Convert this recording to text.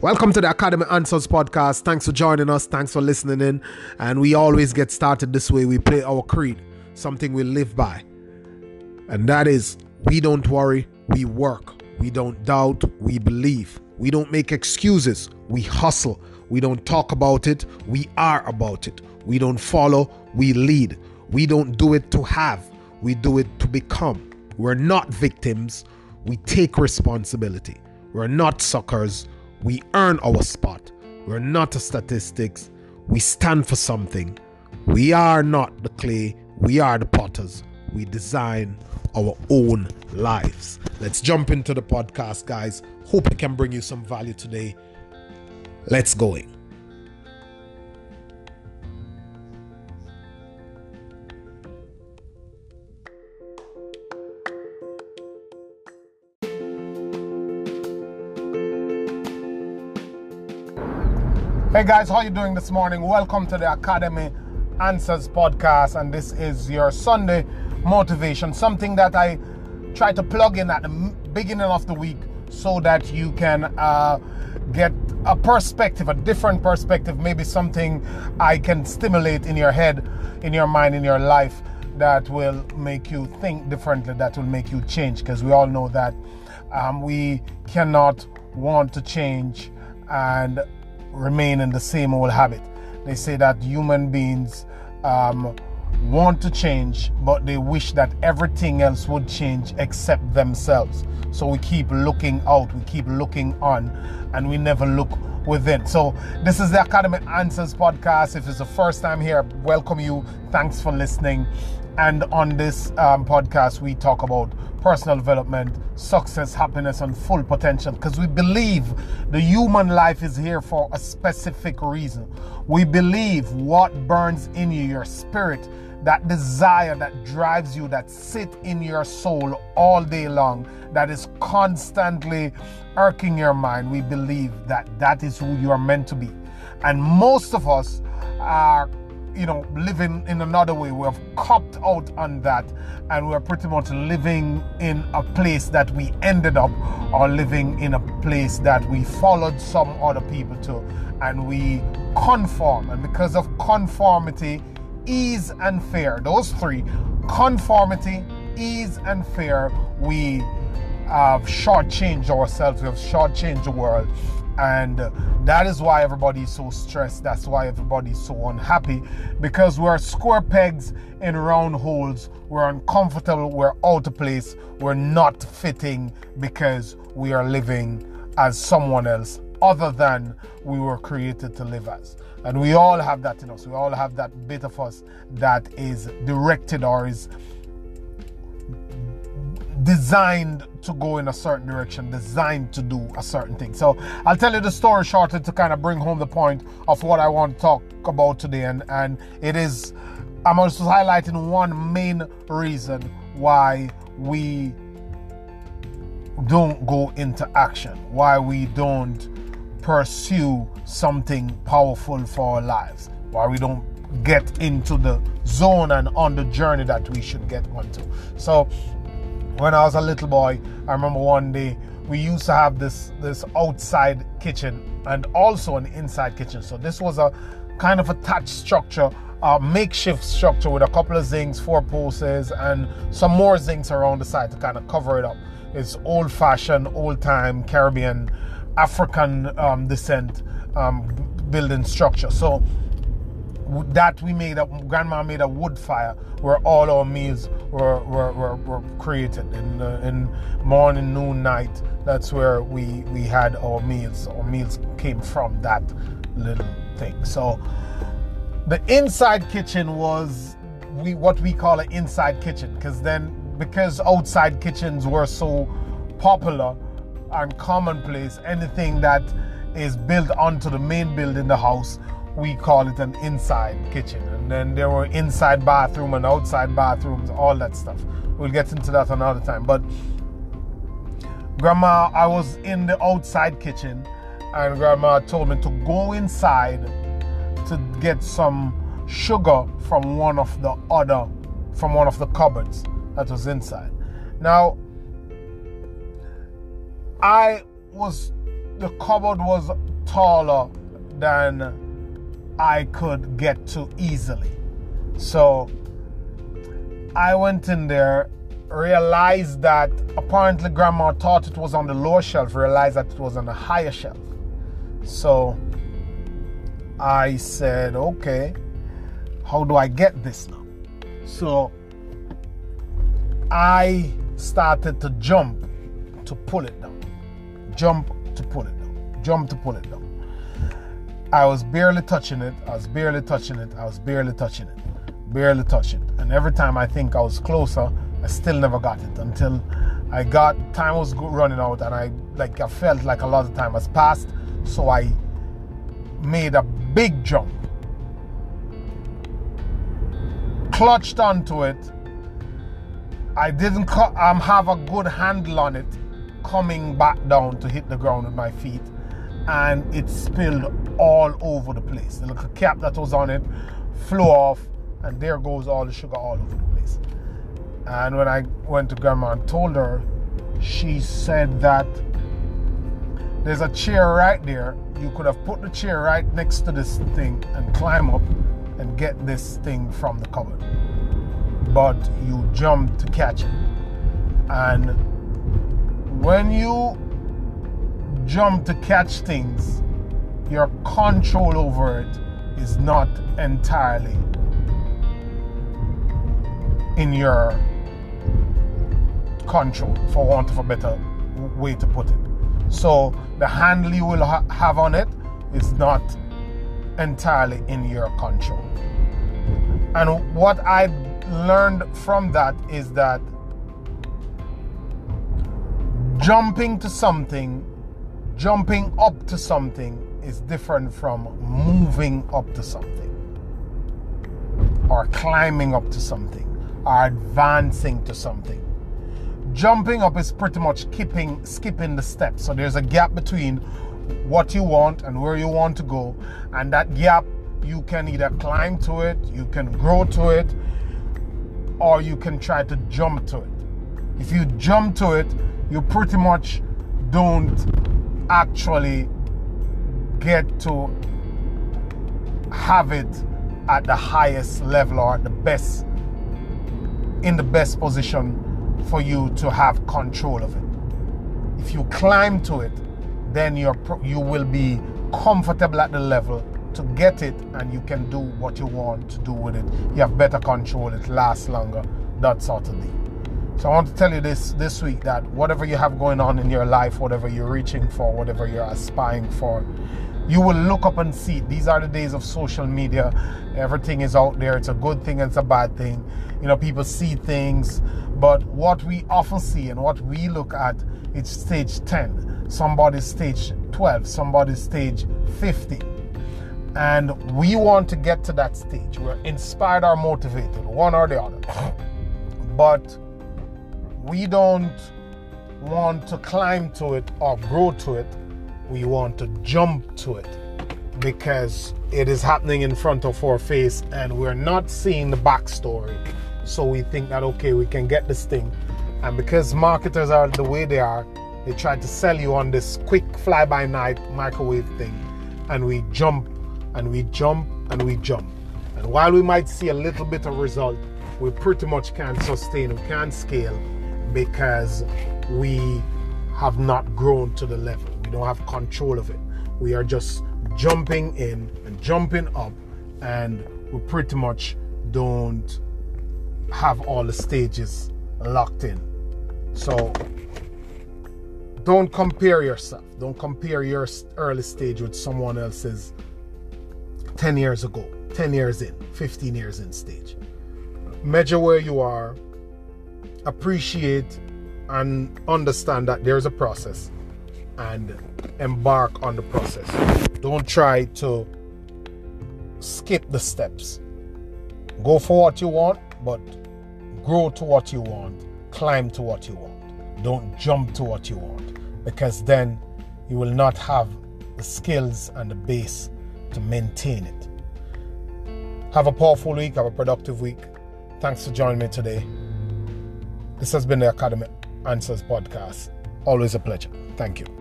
Welcome to the Academy Answers podcast. Thanks for joining us. Thanks for listening in. And we always get started this way. We play our creed, something we live by. And that is we don't worry, we work. We don't doubt, we believe. We don't make excuses, we hustle. We don't talk about it, we are about it. We don't follow, we lead. We don't do it to have, we do it to become. We're not victims, we take responsibility. We're not suckers we earn our spot. We're not a statistics. We stand for something. We are not the clay. We are the potters. We design our own lives. Let's jump into the podcast, guys. Hope it can bring you some value today. Let's going. Hey guys, how you doing this morning? Welcome to the Academy Answers podcast, and this is your Sunday motivation. Something that I try to plug in at the beginning of the week so that you can uh, get a perspective, a different perspective, maybe something I can stimulate in your head, in your mind, in your life that will make you think differently, that will make you change. Because we all know that um, we cannot want to change and remain in the same old habit. They say that human beings um, want to change, but they wish that everything else would change except themselves. So we keep looking out, we keep looking on, and we never look within. So this is the Academy Answers podcast. If it's the first time here, welcome you. Thanks for listening. And on this um, podcast, we talk about personal development, success, happiness, and full potential because we believe the human life is here for a specific reason. We believe what burns in you, your spirit, that desire that drives you, that sit in your soul all day long, that is constantly irking your mind. We believe that that is who you are meant to be. And most of us are you know, living in another way. We have copped out on that and we're pretty much living in a place that we ended up or living in a place that we followed some other people to and we conform. And because of conformity, ease and fear, those three conformity, ease, and fear we have shortchanged ourselves, we have shortchanged the world and that is why everybody is so stressed. That's why everybody is so unhappy because we're square pegs in round holes. We're uncomfortable. We're out of place. We're not fitting because we are living as someone else other than we were created to live as. And we all have that in us. We all have that bit of us that is directed or is designed to go in a certain direction, designed to do a certain thing. So I'll tell you the story shortly to kind of bring home the point of what I want to talk about today. And, and it is, I'm also highlighting one main reason why we don't go into action, why we don't pursue something powerful for our lives, why we don't get into the zone and on the journey that we should get onto. So when I was a little boy, I remember one day we used to have this this outside kitchen and also an inside kitchen. So this was a kind of attached structure, a makeshift structure with a couple of zincs, four posts, and some more zincs around the side to kind of cover it up. It's old-fashioned, old-time Caribbean, African um, descent um, building structure. So that we made up grandma made a wood fire where all our meals were were, were, were created. In uh, in morning noon night that's where we we had our meals our meals came from that little thing. So the inside kitchen was we what we call an inside kitchen because then because outside kitchens were so popular and commonplace anything that is built onto the main building the house we call it an inside kitchen. And then there were inside bathroom and outside bathrooms, all that stuff. We'll get into that another time. But grandma, I was in the outside kitchen and grandma told me to go inside to get some sugar from one of the other from one of the cupboards that was inside. Now I was the cupboard was taller than I could get to easily. So I went in there, realized that apparently grandma thought it was on the lower shelf, realized that it was on the higher shelf. So I said, okay, how do I get this now? So I started to jump to pull it down. Jump to pull it down. Jump to pull it down. I was barely touching it. I was barely touching it. I was barely touching it. Barely touching it. And every time I think I was closer, I still never got it until I got time was running out and I like I felt like a lot of time has passed. So I made a big jump. Clutched onto it. I didn't um, have a good handle on it coming back down to hit the ground with my feet and it spilled all over the place. The little cap that was on it flew off and there goes all the sugar all over the place. And when I went to grandma and told her, she said that there's a chair right there. You could have put the chair right next to this thing and climb up and get this thing from the cupboard. But you jumped to catch it. And when you jump to catch things, your control over it is not entirely in your control, for want of a better way to put it. So the handle you will ha- have on it is not entirely in your control. And what I learned from that is that jumping to something, jumping up to something is different from moving up to something or climbing up to something or advancing to something. Jumping up is pretty much skipping skipping the steps. So there's a gap between what you want and where you want to go, and that gap you can either climb to it, you can grow to it, or you can try to jump to it. If you jump to it, you pretty much don't actually get to have it at the highest level or at the best in the best position for you to have control of it. If you climb to it, then you're you will be comfortable at the level to get it and you can do what you want to do with it. You have better control, it lasts longer, that sort of thing. So I want to tell you this this week that whatever you have going on in your life, whatever you're reaching for, whatever you're aspiring for, you will look up and see. These are the days of social media. Everything is out there. It's a good thing it's a bad thing. You know, people see things, but what we often see and what we look at it's stage 10, somebody's stage 12, somebody's stage 50. And we want to get to that stage. We're inspired or motivated, one or the other. But we don't want to climb to it or grow to it. We want to jump to it because it is happening in front of our face and we're not seeing the backstory. So we think that, okay, we can get this thing. And because marketers are the way they are, they try to sell you on this quick fly by night microwave thing. And we jump and we jump and we jump. And while we might see a little bit of result, we pretty much can't sustain, we can't scale because we have not grown to the level. We don't have control of it. We are just jumping in and jumping up, and we pretty much don't have all the stages locked in. So don't compare yourself. Don't compare your early stage with someone else's 10 years ago, 10 years in, 15 years in stage. Measure where you are appreciate and understand that there's a process and embark on the process. Don't try to skip the steps. Go for what you want, but grow to what you want, climb to what you want. Don't jump to what you want because then you will not have the skills and the base to maintain it. Have a powerful week, have a productive week. Thanks for joining me today. This has been the Academy Answers podcast. Always a pleasure. Thank you.